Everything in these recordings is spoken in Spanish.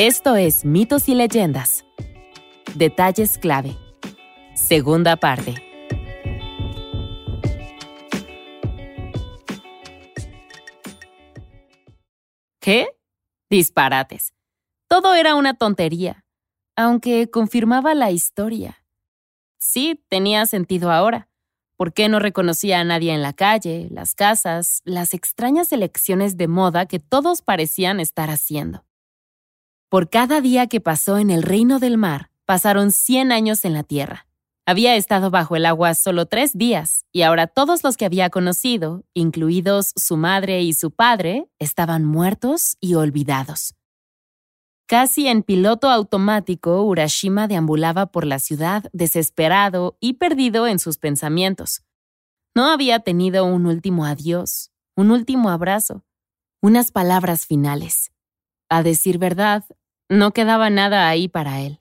Esto es Mitos y Leyendas. Detalles clave. Segunda parte. ¿Qué? Disparates. Todo era una tontería, aunque confirmaba la historia. Sí, tenía sentido ahora. ¿Por qué no reconocía a nadie en la calle, las casas, las extrañas elecciones de moda que todos parecían estar haciendo? Por cada día que pasó en el reino del mar, pasaron 100 años en la tierra. Había estado bajo el agua solo tres días, y ahora todos los que había conocido, incluidos su madre y su padre, estaban muertos y olvidados. Casi en piloto automático, Urashima deambulaba por la ciudad desesperado y perdido en sus pensamientos. No había tenido un último adiós, un último abrazo, unas palabras finales. A decir verdad, no quedaba nada ahí para él.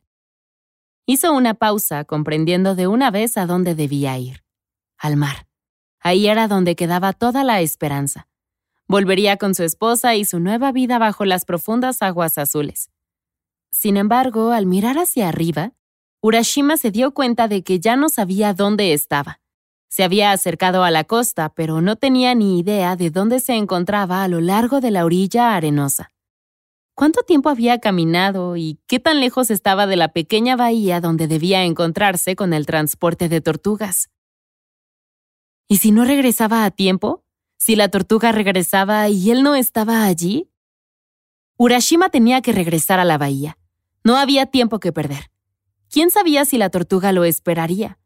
Hizo una pausa, comprendiendo de una vez a dónde debía ir. Al mar. Ahí era donde quedaba toda la esperanza. Volvería con su esposa y su nueva vida bajo las profundas aguas azules. Sin embargo, al mirar hacia arriba, Urashima se dio cuenta de que ya no sabía dónde estaba. Se había acercado a la costa, pero no tenía ni idea de dónde se encontraba a lo largo de la orilla arenosa. ¿Cuánto tiempo había caminado y qué tan lejos estaba de la pequeña bahía donde debía encontrarse con el transporte de tortugas? ¿Y si no regresaba a tiempo? ¿Si la tortuga regresaba y él no estaba allí? Urashima tenía que regresar a la bahía. No había tiempo que perder. ¿Quién sabía si la tortuga lo esperaría?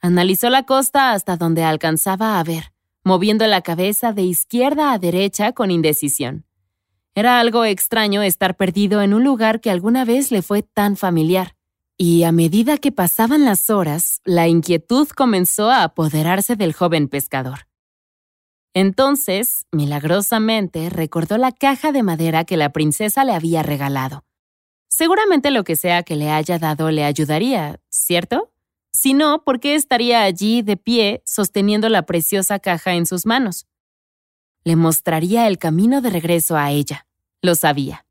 Analizó la costa hasta donde alcanzaba a ver, moviendo la cabeza de izquierda a derecha con indecisión. Era algo extraño estar perdido en un lugar que alguna vez le fue tan familiar. Y a medida que pasaban las horas, la inquietud comenzó a apoderarse del joven pescador. Entonces, milagrosamente, recordó la caja de madera que la princesa le había regalado. Seguramente lo que sea que le haya dado le ayudaría, ¿cierto? Si no, ¿por qué estaría allí de pie sosteniendo la preciosa caja en sus manos? Le mostraría el camino de regreso a ella. Lo sabía.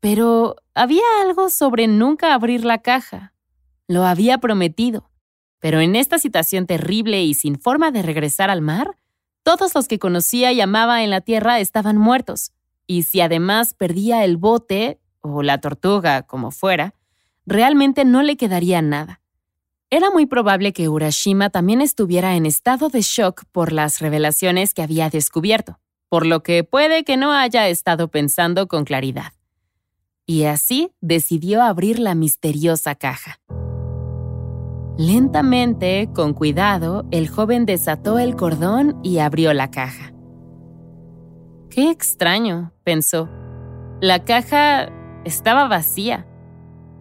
Pero había algo sobre nunca abrir la caja. Lo había prometido. Pero en esta situación terrible y sin forma de regresar al mar, todos los que conocía y amaba en la tierra estaban muertos. Y si además perdía el bote, o la tortuga, como fuera, realmente no le quedaría nada. Era muy probable que Urashima también estuviera en estado de shock por las revelaciones que había descubierto por lo que puede que no haya estado pensando con claridad. Y así decidió abrir la misteriosa caja. Lentamente, con cuidado, el joven desató el cordón y abrió la caja. Qué extraño, pensó. La caja estaba vacía.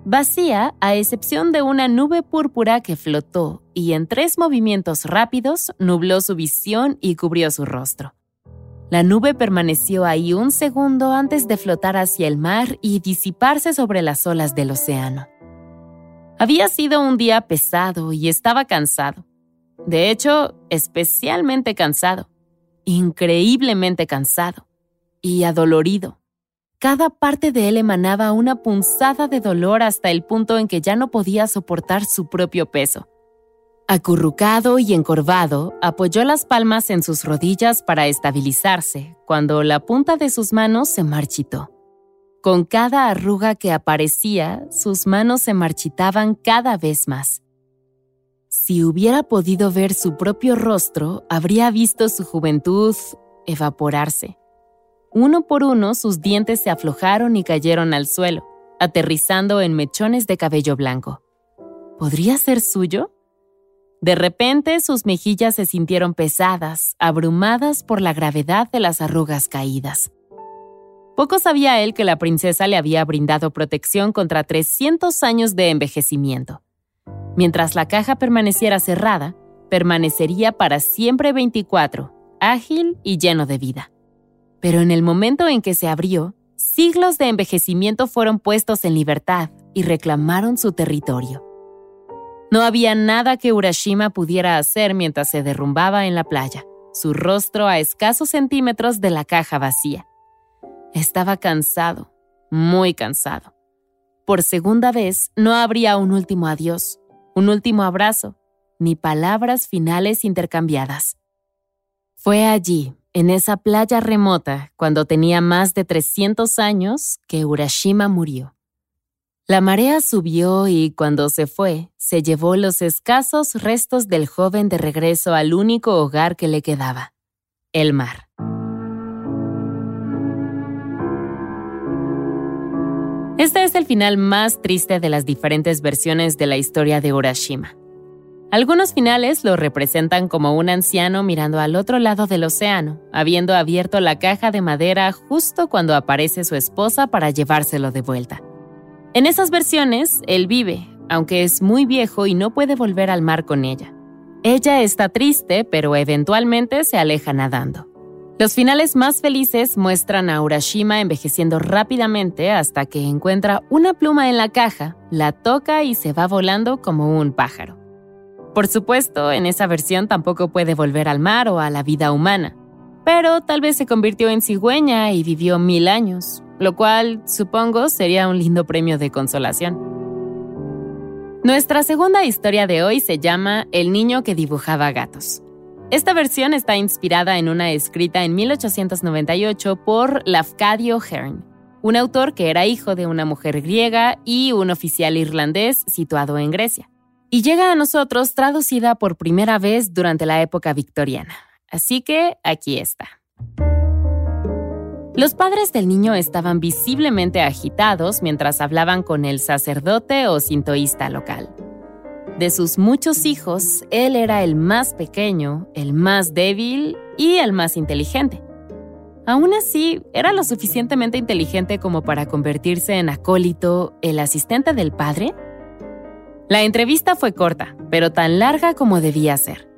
Vacía a excepción de una nube púrpura que flotó y en tres movimientos rápidos nubló su visión y cubrió su rostro. La nube permaneció ahí un segundo antes de flotar hacia el mar y disiparse sobre las olas del océano. Había sido un día pesado y estaba cansado. De hecho, especialmente cansado. Increíblemente cansado. Y adolorido. Cada parte de él emanaba una punzada de dolor hasta el punto en que ya no podía soportar su propio peso. Acurrucado y encorvado, apoyó las palmas en sus rodillas para estabilizarse cuando la punta de sus manos se marchitó. Con cada arruga que aparecía, sus manos se marchitaban cada vez más. Si hubiera podido ver su propio rostro, habría visto su juventud evaporarse. Uno por uno sus dientes se aflojaron y cayeron al suelo, aterrizando en mechones de cabello blanco. ¿Podría ser suyo? De repente sus mejillas se sintieron pesadas, abrumadas por la gravedad de las arrugas caídas. Poco sabía él que la princesa le había brindado protección contra 300 años de envejecimiento. Mientras la caja permaneciera cerrada, permanecería para siempre 24, ágil y lleno de vida. Pero en el momento en que se abrió, siglos de envejecimiento fueron puestos en libertad y reclamaron su territorio. No había nada que Urashima pudiera hacer mientras se derrumbaba en la playa, su rostro a escasos centímetros de la caja vacía. Estaba cansado, muy cansado. Por segunda vez, no habría un último adiós, un último abrazo, ni palabras finales intercambiadas. Fue allí, en esa playa remota, cuando tenía más de 300 años, que Urashima murió. La marea subió y cuando se fue, se llevó los escasos restos del joven de regreso al único hogar que le quedaba, el mar. Este es el final más triste de las diferentes versiones de la historia de Urashima. Algunos finales lo representan como un anciano mirando al otro lado del océano, habiendo abierto la caja de madera justo cuando aparece su esposa para llevárselo de vuelta. En esas versiones, él vive, aunque es muy viejo y no puede volver al mar con ella. Ella está triste, pero eventualmente se aleja nadando. Los finales más felices muestran a Urashima envejeciendo rápidamente hasta que encuentra una pluma en la caja, la toca y se va volando como un pájaro. Por supuesto, en esa versión tampoco puede volver al mar o a la vida humana, pero tal vez se convirtió en cigüeña y vivió mil años, lo cual supongo sería un lindo premio de consolación. Nuestra segunda historia de hoy se llama El niño que dibujaba gatos. Esta versión está inspirada en una escrita en 1898 por Lafcadio Hearn, un autor que era hijo de una mujer griega y un oficial irlandés situado en Grecia. Y llega a nosotros traducida por primera vez durante la época victoriana. Así que aquí está. Los padres del niño estaban visiblemente agitados mientras hablaban con el sacerdote o sintoísta local. De sus muchos hijos, él era el más pequeño, el más débil y el más inteligente. Aún así, era lo suficientemente inteligente como para convertirse en acólito, el asistente del padre. La entrevista fue corta, pero tan larga como debía ser.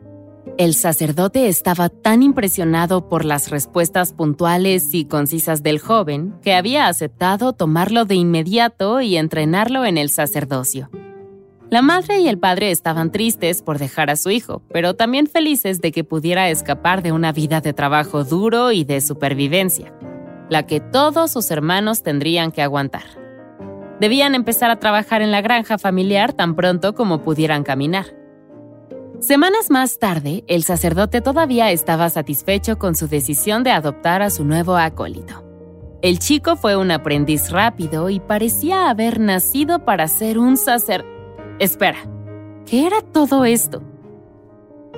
El sacerdote estaba tan impresionado por las respuestas puntuales y concisas del joven que había aceptado tomarlo de inmediato y entrenarlo en el sacerdocio. La madre y el padre estaban tristes por dejar a su hijo, pero también felices de que pudiera escapar de una vida de trabajo duro y de supervivencia, la que todos sus hermanos tendrían que aguantar. Debían empezar a trabajar en la granja familiar tan pronto como pudieran caminar. Semanas más tarde, el sacerdote todavía estaba satisfecho con su decisión de adoptar a su nuevo acólito. El chico fue un aprendiz rápido y parecía haber nacido para ser un sacerdote Espera, ¿qué era todo esto?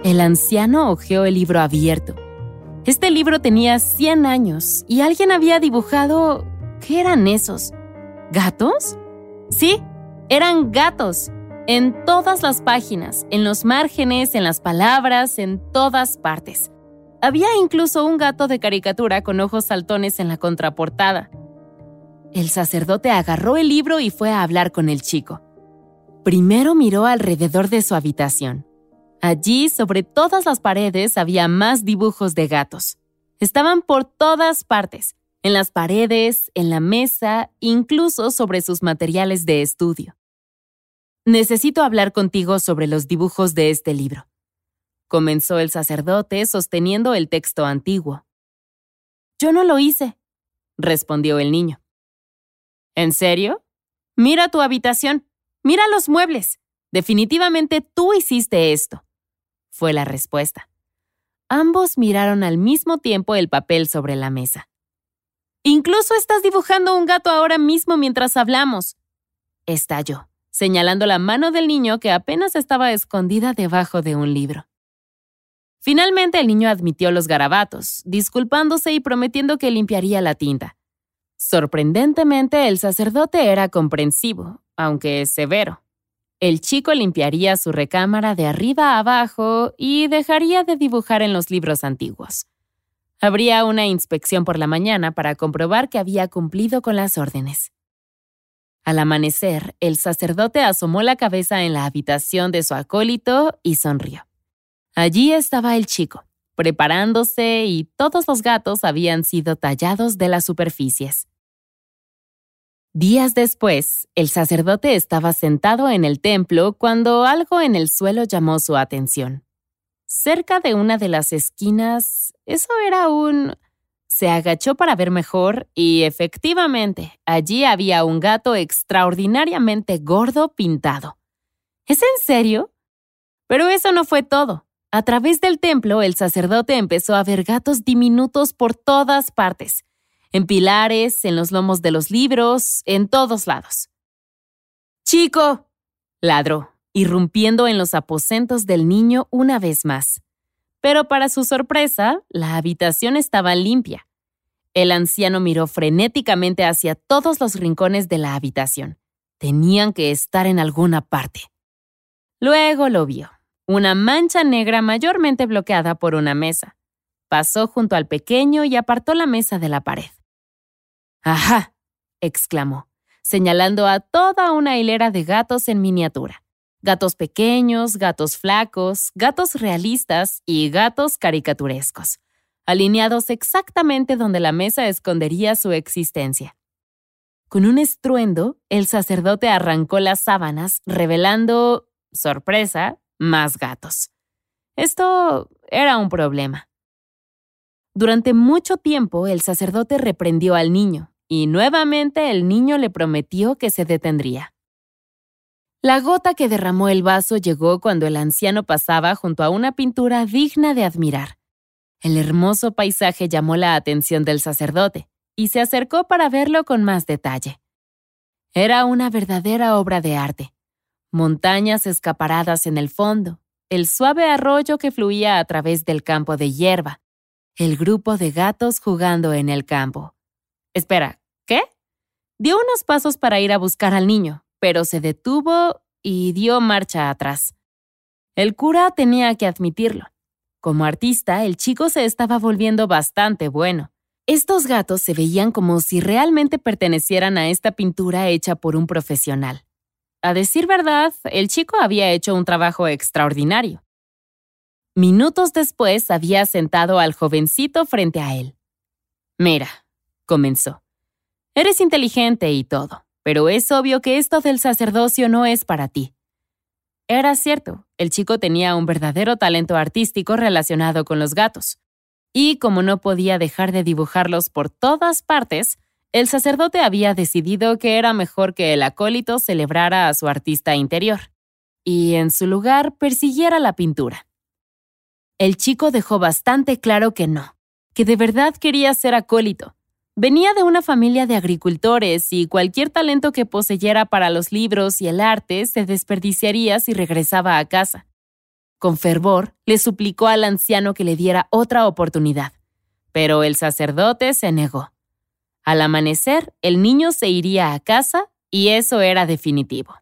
El anciano hojeó el libro abierto. Este libro tenía 100 años y alguien había dibujado... ¿Qué eran esos? ¿Gatos? Sí, eran gatos. En todas las páginas, en los márgenes, en las palabras, en todas partes. Había incluso un gato de caricatura con ojos saltones en la contraportada. El sacerdote agarró el libro y fue a hablar con el chico. Primero miró alrededor de su habitación. Allí, sobre todas las paredes, había más dibujos de gatos. Estaban por todas partes, en las paredes, en la mesa, incluso sobre sus materiales de estudio. Necesito hablar contigo sobre los dibujos de este libro. Comenzó el sacerdote sosteniendo el texto antiguo. Yo no lo hice, respondió el niño. ¿En serio? Mira tu habitación. Mira los muebles. Definitivamente tú hiciste esto. Fue la respuesta. Ambos miraron al mismo tiempo el papel sobre la mesa. Incluso estás dibujando un gato ahora mismo mientras hablamos. Estalló, señalando la mano del niño que apenas estaba escondida debajo de un libro. Finalmente el niño admitió los garabatos, disculpándose y prometiendo que limpiaría la tinta. Sorprendentemente, el sacerdote era comprensivo, aunque severo. El chico limpiaría su recámara de arriba a abajo y dejaría de dibujar en los libros antiguos. Habría una inspección por la mañana para comprobar que había cumplido con las órdenes. Al amanecer, el sacerdote asomó la cabeza en la habitación de su acólito y sonrió. Allí estaba el chico, preparándose y todos los gatos habían sido tallados de las superficies. Días después, el sacerdote estaba sentado en el templo cuando algo en el suelo llamó su atención. Cerca de una de las esquinas, eso era un... Se agachó para ver mejor y efectivamente, allí había un gato extraordinariamente gordo pintado. ¿Es en serio? Pero eso no fue todo. A través del templo, el sacerdote empezó a ver gatos diminutos por todas partes, en pilares, en los lomos de los libros, en todos lados. Chico, ladró, irrumpiendo en los aposentos del niño una vez más. Pero para su sorpresa, la habitación estaba limpia. El anciano miró frenéticamente hacia todos los rincones de la habitación. Tenían que estar en alguna parte. Luego lo vio, una mancha negra mayormente bloqueada por una mesa. Pasó junto al pequeño y apartó la mesa de la pared. ¡Ajá! exclamó, señalando a toda una hilera de gatos en miniatura. Gatos pequeños, gatos flacos, gatos realistas y gatos caricaturescos, alineados exactamente donde la mesa escondería su existencia. Con un estruendo, el sacerdote arrancó las sábanas, revelando, sorpresa, más gatos. Esto era un problema. Durante mucho tiempo el sacerdote reprendió al niño, y nuevamente el niño le prometió que se detendría. La gota que derramó el vaso llegó cuando el anciano pasaba junto a una pintura digna de admirar. El hermoso paisaje llamó la atención del sacerdote y se acercó para verlo con más detalle. Era una verdadera obra de arte. Montañas escaparadas en el fondo, el suave arroyo que fluía a través del campo de hierba, el grupo de gatos jugando en el campo. Espera, ¿qué? Dio unos pasos para ir a buscar al niño, pero se detuvo y dio marcha atrás. El cura tenía que admitirlo. Como artista, el chico se estaba volviendo bastante bueno. Estos gatos se veían como si realmente pertenecieran a esta pintura hecha por un profesional. A decir verdad, el chico había hecho un trabajo extraordinario. Minutos después había sentado al jovencito frente a él. Mira, comenzó. Eres inteligente y todo pero es obvio que esto del sacerdocio no es para ti. Era cierto, el chico tenía un verdadero talento artístico relacionado con los gatos. Y como no podía dejar de dibujarlos por todas partes, el sacerdote había decidido que era mejor que el acólito celebrara a su artista interior, y en su lugar persiguiera la pintura. El chico dejó bastante claro que no, que de verdad quería ser acólito, Venía de una familia de agricultores y cualquier talento que poseyera para los libros y el arte se desperdiciaría si regresaba a casa. Con fervor, le suplicó al anciano que le diera otra oportunidad, pero el sacerdote se negó. Al amanecer, el niño se iría a casa y eso era definitivo.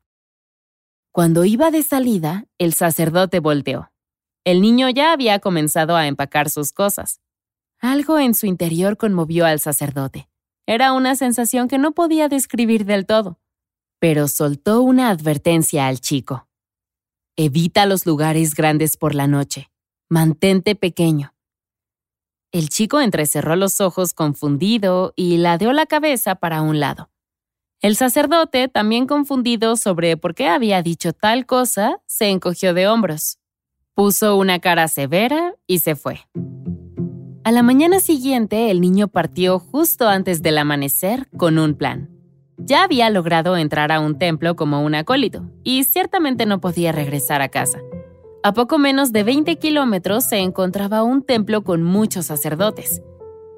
Cuando iba de salida, el sacerdote volteó. El niño ya había comenzado a empacar sus cosas. Algo en su interior conmovió al sacerdote. Era una sensación que no podía describir del todo, pero soltó una advertencia al chico. Evita los lugares grandes por la noche. Mantente pequeño. El chico entrecerró los ojos confundido y ladeó la cabeza para un lado. El sacerdote, también confundido sobre por qué había dicho tal cosa, se encogió de hombros. Puso una cara severa y se fue. A la mañana siguiente, el niño partió justo antes del amanecer con un plan. Ya había logrado entrar a un templo como un acólito, y ciertamente no podía regresar a casa. A poco menos de 20 kilómetros se encontraba un templo con muchos sacerdotes.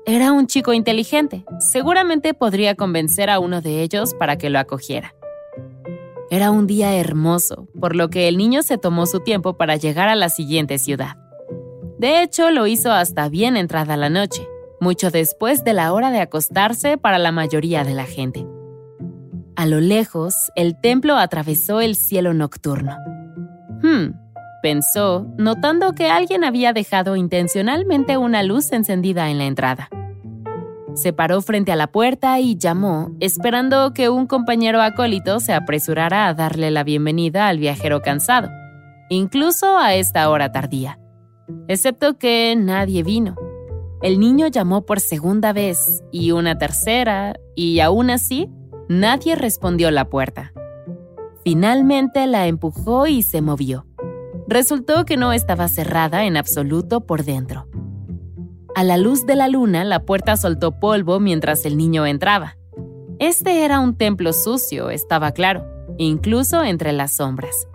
Era un chico inteligente, seguramente podría convencer a uno de ellos para que lo acogiera. Era un día hermoso, por lo que el niño se tomó su tiempo para llegar a la siguiente ciudad. De hecho, lo hizo hasta bien entrada la noche, mucho después de la hora de acostarse para la mayoría de la gente. A lo lejos, el templo atravesó el cielo nocturno. Hmm, pensó, notando que alguien había dejado intencionalmente una luz encendida en la entrada. Se paró frente a la puerta y llamó, esperando que un compañero acólito se apresurara a darle la bienvenida al viajero cansado, incluso a esta hora tardía excepto que nadie vino. El niño llamó por segunda vez y una tercera, y aún así, nadie respondió la puerta. Finalmente la empujó y se movió. Resultó que no estaba cerrada en absoluto por dentro. A la luz de la luna, la puerta soltó polvo mientras el niño entraba. Este era un templo sucio, estaba claro, incluso entre las sombras.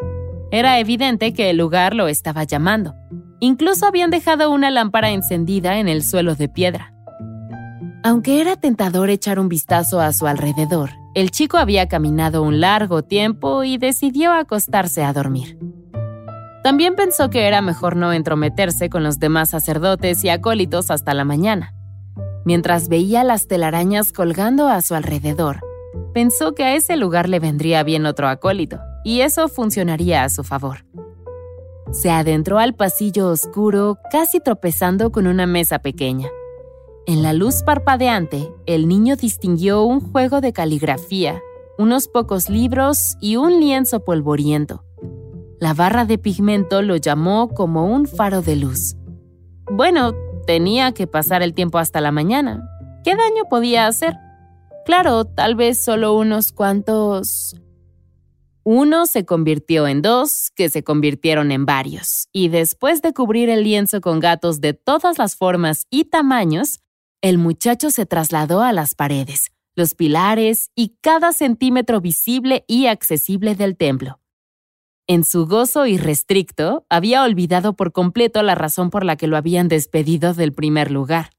Era evidente que el lugar lo estaba llamando. Incluso habían dejado una lámpara encendida en el suelo de piedra. Aunque era tentador echar un vistazo a su alrededor, el chico había caminado un largo tiempo y decidió acostarse a dormir. También pensó que era mejor no entrometerse con los demás sacerdotes y acólitos hasta la mañana. Mientras veía las telarañas colgando a su alrededor, pensó que a ese lugar le vendría bien otro acólito, y eso funcionaría a su favor. Se adentró al pasillo oscuro, casi tropezando con una mesa pequeña. En la luz parpadeante, el niño distinguió un juego de caligrafía, unos pocos libros y un lienzo polvoriento. La barra de pigmento lo llamó como un faro de luz. Bueno, tenía que pasar el tiempo hasta la mañana. ¿Qué daño podía hacer? Claro, tal vez solo unos cuantos... Uno se convirtió en dos, que se convirtieron en varios, y después de cubrir el lienzo con gatos de todas las formas y tamaños, el muchacho se trasladó a las paredes, los pilares y cada centímetro visible y accesible del templo. En su gozo irrestricto, había olvidado por completo la razón por la que lo habían despedido del primer lugar.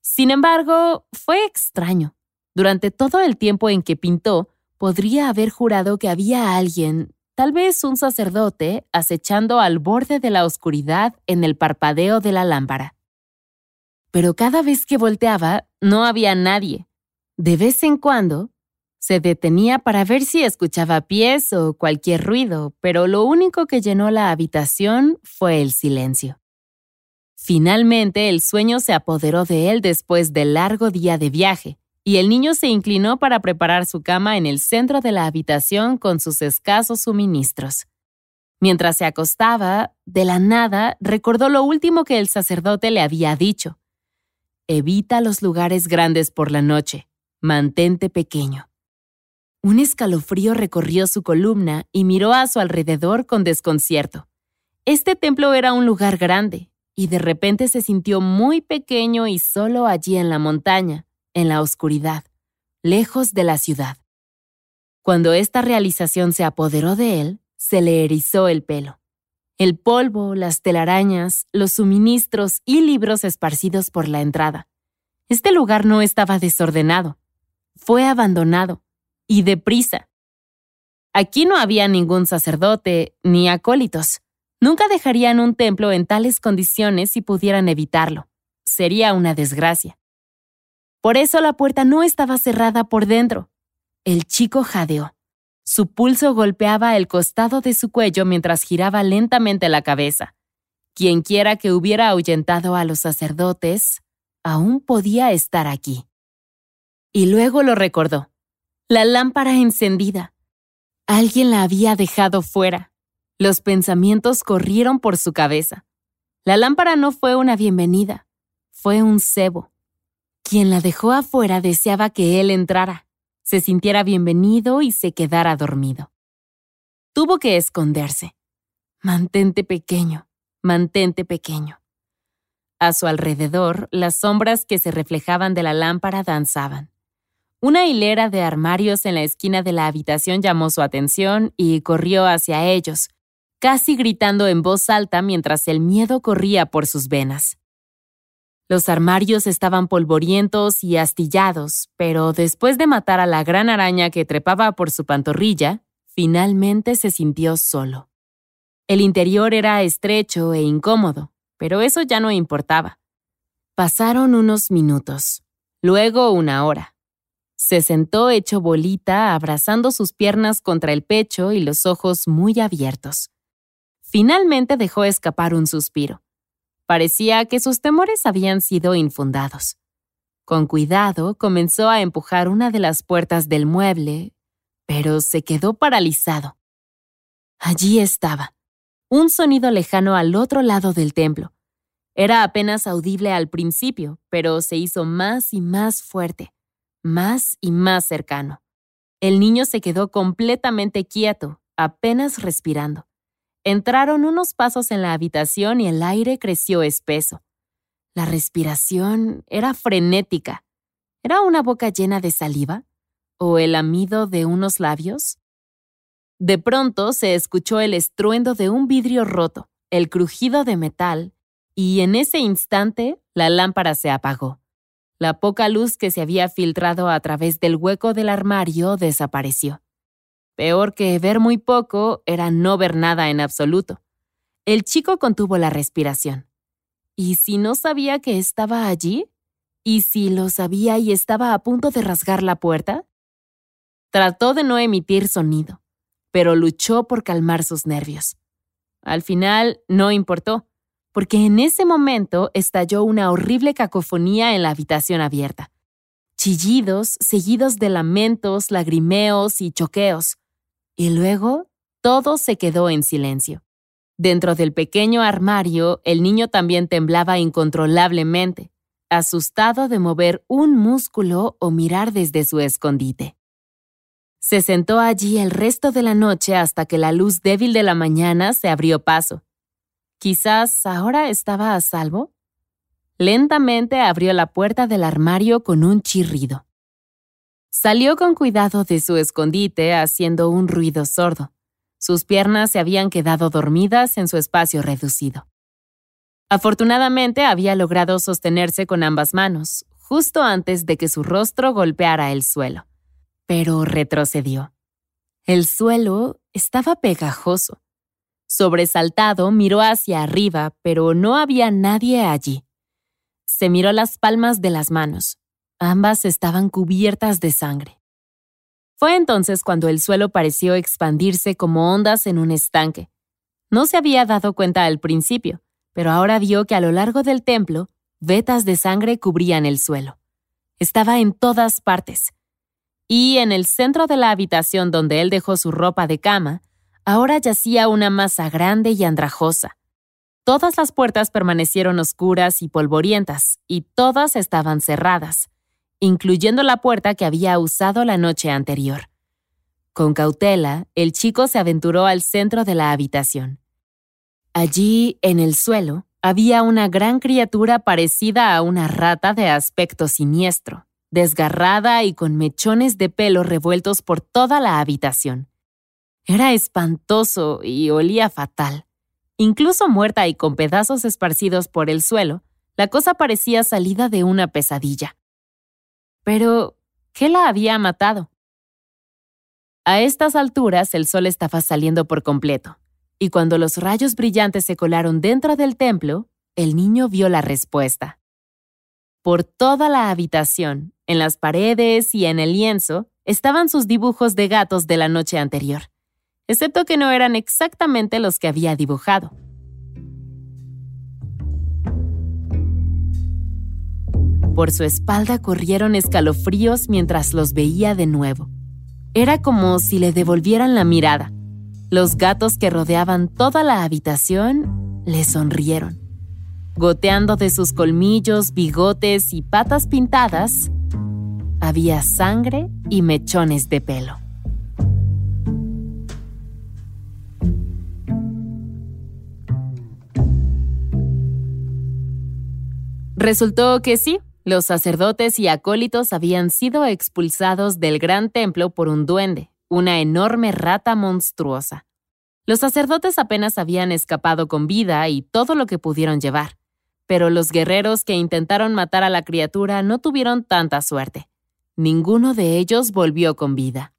Sin embargo, fue extraño. Durante todo el tiempo en que pintó, podría haber jurado que había alguien, tal vez un sacerdote, acechando al borde de la oscuridad en el parpadeo de la lámpara. Pero cada vez que volteaba, no había nadie. De vez en cuando, se detenía para ver si escuchaba pies o cualquier ruido, pero lo único que llenó la habitación fue el silencio. Finalmente el sueño se apoderó de él después del largo día de viaje, y el niño se inclinó para preparar su cama en el centro de la habitación con sus escasos suministros. Mientras se acostaba, de la nada recordó lo último que el sacerdote le había dicho. Evita los lugares grandes por la noche, mantente pequeño. Un escalofrío recorrió su columna y miró a su alrededor con desconcierto. Este templo era un lugar grande, y de repente se sintió muy pequeño y solo allí en la montaña, en la oscuridad, lejos de la ciudad. Cuando esta realización se apoderó de él, se le erizó el pelo. El polvo, las telarañas, los suministros y libros esparcidos por la entrada. Este lugar no estaba desordenado. Fue abandonado y deprisa. Aquí no había ningún sacerdote ni acólitos. Nunca dejarían un templo en tales condiciones si pudieran evitarlo. Sería una desgracia. Por eso la puerta no estaba cerrada por dentro. El chico jadeó. Su pulso golpeaba el costado de su cuello mientras giraba lentamente la cabeza. Quienquiera que hubiera ahuyentado a los sacerdotes, aún podía estar aquí. Y luego lo recordó la lámpara encendida. Alguien la había dejado fuera. Los pensamientos corrieron por su cabeza. La lámpara no fue una bienvenida, fue un cebo. Quien la dejó afuera deseaba que él entrara, se sintiera bienvenido y se quedara dormido. Tuvo que esconderse. Mantente pequeño, mantente pequeño. A su alrededor, las sombras que se reflejaban de la lámpara danzaban. Una hilera de armarios en la esquina de la habitación llamó su atención y corrió hacia ellos, casi gritando en voz alta mientras el miedo corría por sus venas. Los armarios estaban polvorientos y astillados, pero después de matar a la gran araña que trepaba por su pantorrilla, finalmente se sintió solo. El interior era estrecho e incómodo, pero eso ya no importaba. Pasaron unos minutos, luego una hora. Se sentó hecho bolita, abrazando sus piernas contra el pecho y los ojos muy abiertos. Finalmente dejó escapar un suspiro. Parecía que sus temores habían sido infundados. Con cuidado comenzó a empujar una de las puertas del mueble, pero se quedó paralizado. Allí estaba, un sonido lejano al otro lado del templo. Era apenas audible al principio, pero se hizo más y más fuerte más y más cercano. El niño se quedó completamente quieto, apenas respirando. Entraron unos pasos en la habitación y el aire creció espeso. La respiración era frenética. ¿Era una boca llena de saliva? ¿O el amido de unos labios? De pronto se escuchó el estruendo de un vidrio roto, el crujido de metal, y en ese instante la lámpara se apagó. La poca luz que se había filtrado a través del hueco del armario desapareció. Peor que ver muy poco era no ver nada en absoluto. El chico contuvo la respiración. ¿Y si no sabía que estaba allí? ¿Y si lo sabía y estaba a punto de rasgar la puerta? Trató de no emitir sonido, pero luchó por calmar sus nervios. Al final, no importó porque en ese momento estalló una horrible cacofonía en la habitación abierta. Chillidos seguidos de lamentos, lagrimeos y choqueos. Y luego todo se quedó en silencio. Dentro del pequeño armario, el niño también temblaba incontrolablemente, asustado de mover un músculo o mirar desde su escondite. Se sentó allí el resto de la noche hasta que la luz débil de la mañana se abrió paso Quizás ahora estaba a salvo. Lentamente abrió la puerta del armario con un chirrido. Salió con cuidado de su escondite haciendo un ruido sordo. Sus piernas se habían quedado dormidas en su espacio reducido. Afortunadamente había logrado sostenerse con ambas manos, justo antes de que su rostro golpeara el suelo. Pero retrocedió. El suelo estaba pegajoso. Sobresaltado, miró hacia arriba, pero no había nadie allí. Se miró las palmas de las manos. Ambas estaban cubiertas de sangre. Fue entonces cuando el suelo pareció expandirse como ondas en un estanque. No se había dado cuenta al principio, pero ahora vio que a lo largo del templo, vetas de sangre cubrían el suelo. Estaba en todas partes. Y en el centro de la habitación donde él dejó su ropa de cama, ahora yacía una masa grande y andrajosa. Todas las puertas permanecieron oscuras y polvorientas, y todas estaban cerradas, incluyendo la puerta que había usado la noche anterior. Con cautela, el chico se aventuró al centro de la habitación. Allí, en el suelo, había una gran criatura parecida a una rata de aspecto siniestro, desgarrada y con mechones de pelo revueltos por toda la habitación. Era espantoso y olía fatal. Incluso muerta y con pedazos esparcidos por el suelo, la cosa parecía salida de una pesadilla. Pero, ¿qué la había matado? A estas alturas el sol estaba saliendo por completo, y cuando los rayos brillantes se colaron dentro del templo, el niño vio la respuesta. Por toda la habitación, en las paredes y en el lienzo, estaban sus dibujos de gatos de la noche anterior excepto que no eran exactamente los que había dibujado. Por su espalda corrieron escalofríos mientras los veía de nuevo. Era como si le devolvieran la mirada. Los gatos que rodeaban toda la habitación le sonrieron. Goteando de sus colmillos, bigotes y patas pintadas, había sangre y mechones de pelo. Resultó que sí, los sacerdotes y acólitos habían sido expulsados del gran templo por un duende, una enorme rata monstruosa. Los sacerdotes apenas habían escapado con vida y todo lo que pudieron llevar, pero los guerreros que intentaron matar a la criatura no tuvieron tanta suerte. Ninguno de ellos volvió con vida.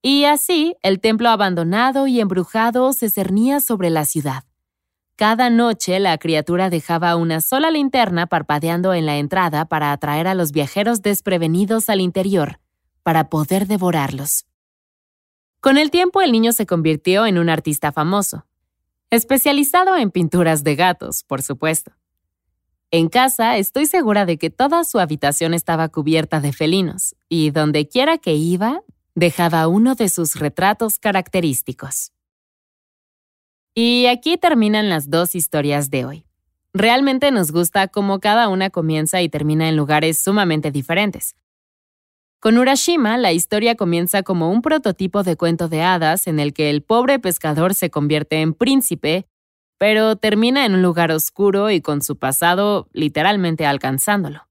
Y así, el templo abandonado y embrujado se cernía sobre la ciudad. Cada noche la criatura dejaba una sola linterna parpadeando en la entrada para atraer a los viajeros desprevenidos al interior, para poder devorarlos. Con el tiempo el niño se convirtió en un artista famoso, especializado en pinturas de gatos, por supuesto. En casa estoy segura de que toda su habitación estaba cubierta de felinos, y donde quiera que iba, dejaba uno de sus retratos característicos. Y aquí terminan las dos historias de hoy. Realmente nos gusta cómo cada una comienza y termina en lugares sumamente diferentes. Con Urashima, la historia comienza como un prototipo de cuento de hadas en el que el pobre pescador se convierte en príncipe, pero termina en un lugar oscuro y con su pasado literalmente alcanzándolo.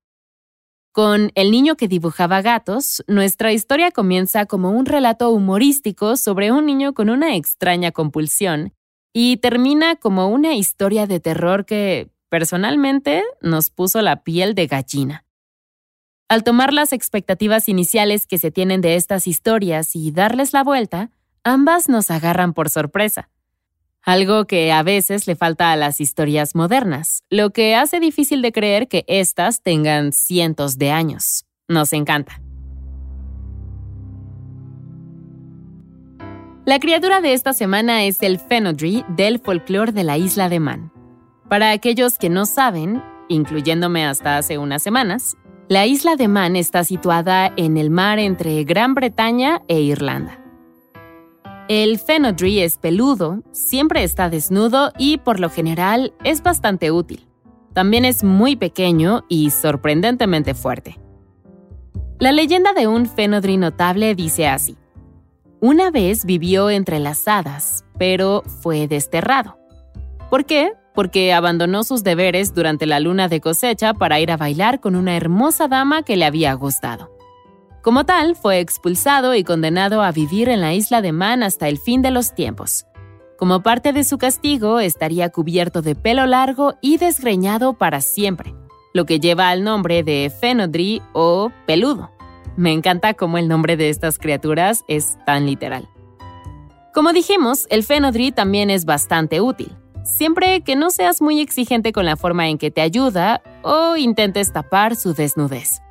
Con El niño que dibujaba gatos, nuestra historia comienza como un relato humorístico sobre un niño con una extraña compulsión y termina como una historia de terror que, personalmente, nos puso la piel de gallina. Al tomar las expectativas iniciales que se tienen de estas historias y darles la vuelta, ambas nos agarran por sorpresa. Algo que a veces le falta a las historias modernas, lo que hace difícil de creer que éstas tengan cientos de años. Nos encanta. La criatura de esta semana es el Fenodri del folclore de la isla de Man. Para aquellos que no saben, incluyéndome hasta hace unas semanas, la isla de Man está situada en el mar entre Gran Bretaña e Irlanda. El Fenodri es peludo, siempre está desnudo y por lo general es bastante útil. También es muy pequeño y sorprendentemente fuerte. La leyenda de un Fenodri notable dice así. Una vez vivió entre las hadas, pero fue desterrado. ¿Por qué? Porque abandonó sus deberes durante la luna de cosecha para ir a bailar con una hermosa dama que le había gustado. Como tal, fue expulsado y condenado a vivir en la isla de Man hasta el fin de los tiempos. Como parte de su castigo, estaría cubierto de pelo largo y desgreñado para siempre, lo que lleva al nombre de Fenodri o peludo. Me encanta cómo el nombre de estas criaturas es tan literal. Como dijimos, el Fenodri también es bastante útil, siempre que no seas muy exigente con la forma en que te ayuda o intentes tapar su desnudez.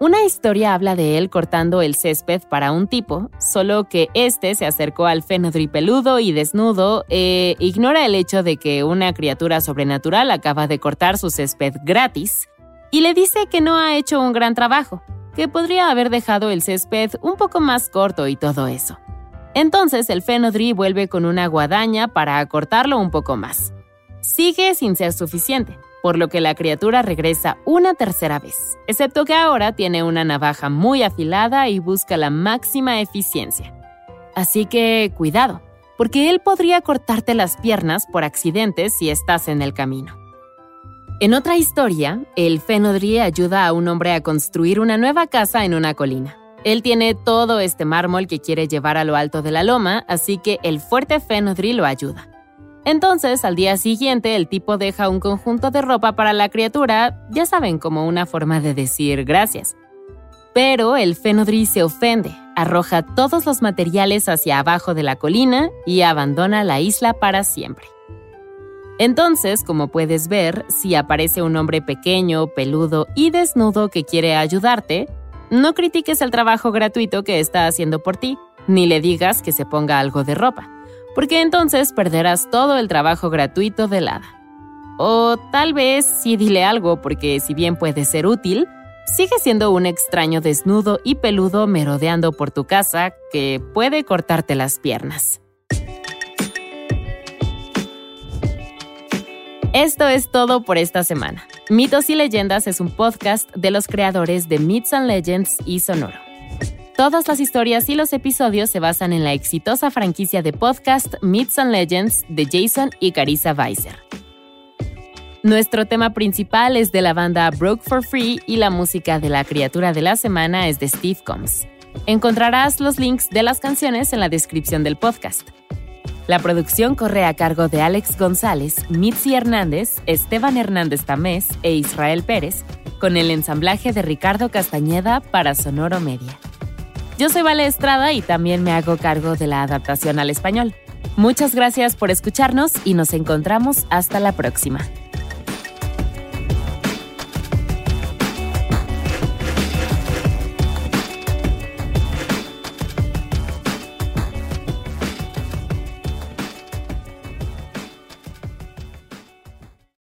Una historia habla de él cortando el césped para un tipo, solo que este se acercó al fenodri peludo y desnudo e ignora el hecho de que una criatura sobrenatural acaba de cortar su césped gratis y le dice que no ha hecho un gran trabajo, que podría haber dejado el césped un poco más corto y todo eso. Entonces el fenodri vuelve con una guadaña para cortarlo un poco más. Sigue sin ser suficiente por lo que la criatura regresa una tercera vez, excepto que ahora tiene una navaja muy afilada y busca la máxima eficiencia. Así que cuidado, porque él podría cortarte las piernas por accidente si estás en el camino. En otra historia, el Fenodri ayuda a un hombre a construir una nueva casa en una colina. Él tiene todo este mármol que quiere llevar a lo alto de la loma, así que el fuerte Fenodri lo ayuda. Entonces, al día siguiente, el tipo deja un conjunto de ropa para la criatura, ya saben, como una forma de decir gracias. Pero el Fenodri se ofende, arroja todos los materiales hacia abajo de la colina y abandona la isla para siempre. Entonces, como puedes ver, si aparece un hombre pequeño, peludo y desnudo que quiere ayudarte, no critiques el trabajo gratuito que está haciendo por ti, ni le digas que se ponga algo de ropa porque entonces perderás todo el trabajo gratuito del hada. O tal vez sí dile algo porque si bien puede ser útil, sigue siendo un extraño desnudo y peludo merodeando por tu casa que puede cortarte las piernas. Esto es todo por esta semana. Mitos y Leyendas es un podcast de los creadores de Myths and Legends y Sonoro. Todas las historias y los episodios se basan en la exitosa franquicia de podcast Myths and Legends de Jason y Carissa Weiser. Nuestro tema principal es de la banda Broke for Free y la música de la criatura de la semana es de Steve Combs. Encontrarás los links de las canciones en la descripción del podcast. La producción corre a cargo de Alex González, Mitzi Hernández, Esteban Hernández Tamés e Israel Pérez, con el ensamblaje de Ricardo Castañeda para Sonoro Media. Yo soy Vale Estrada y también me hago cargo de la adaptación al español. Muchas gracias por escucharnos y nos encontramos hasta la próxima.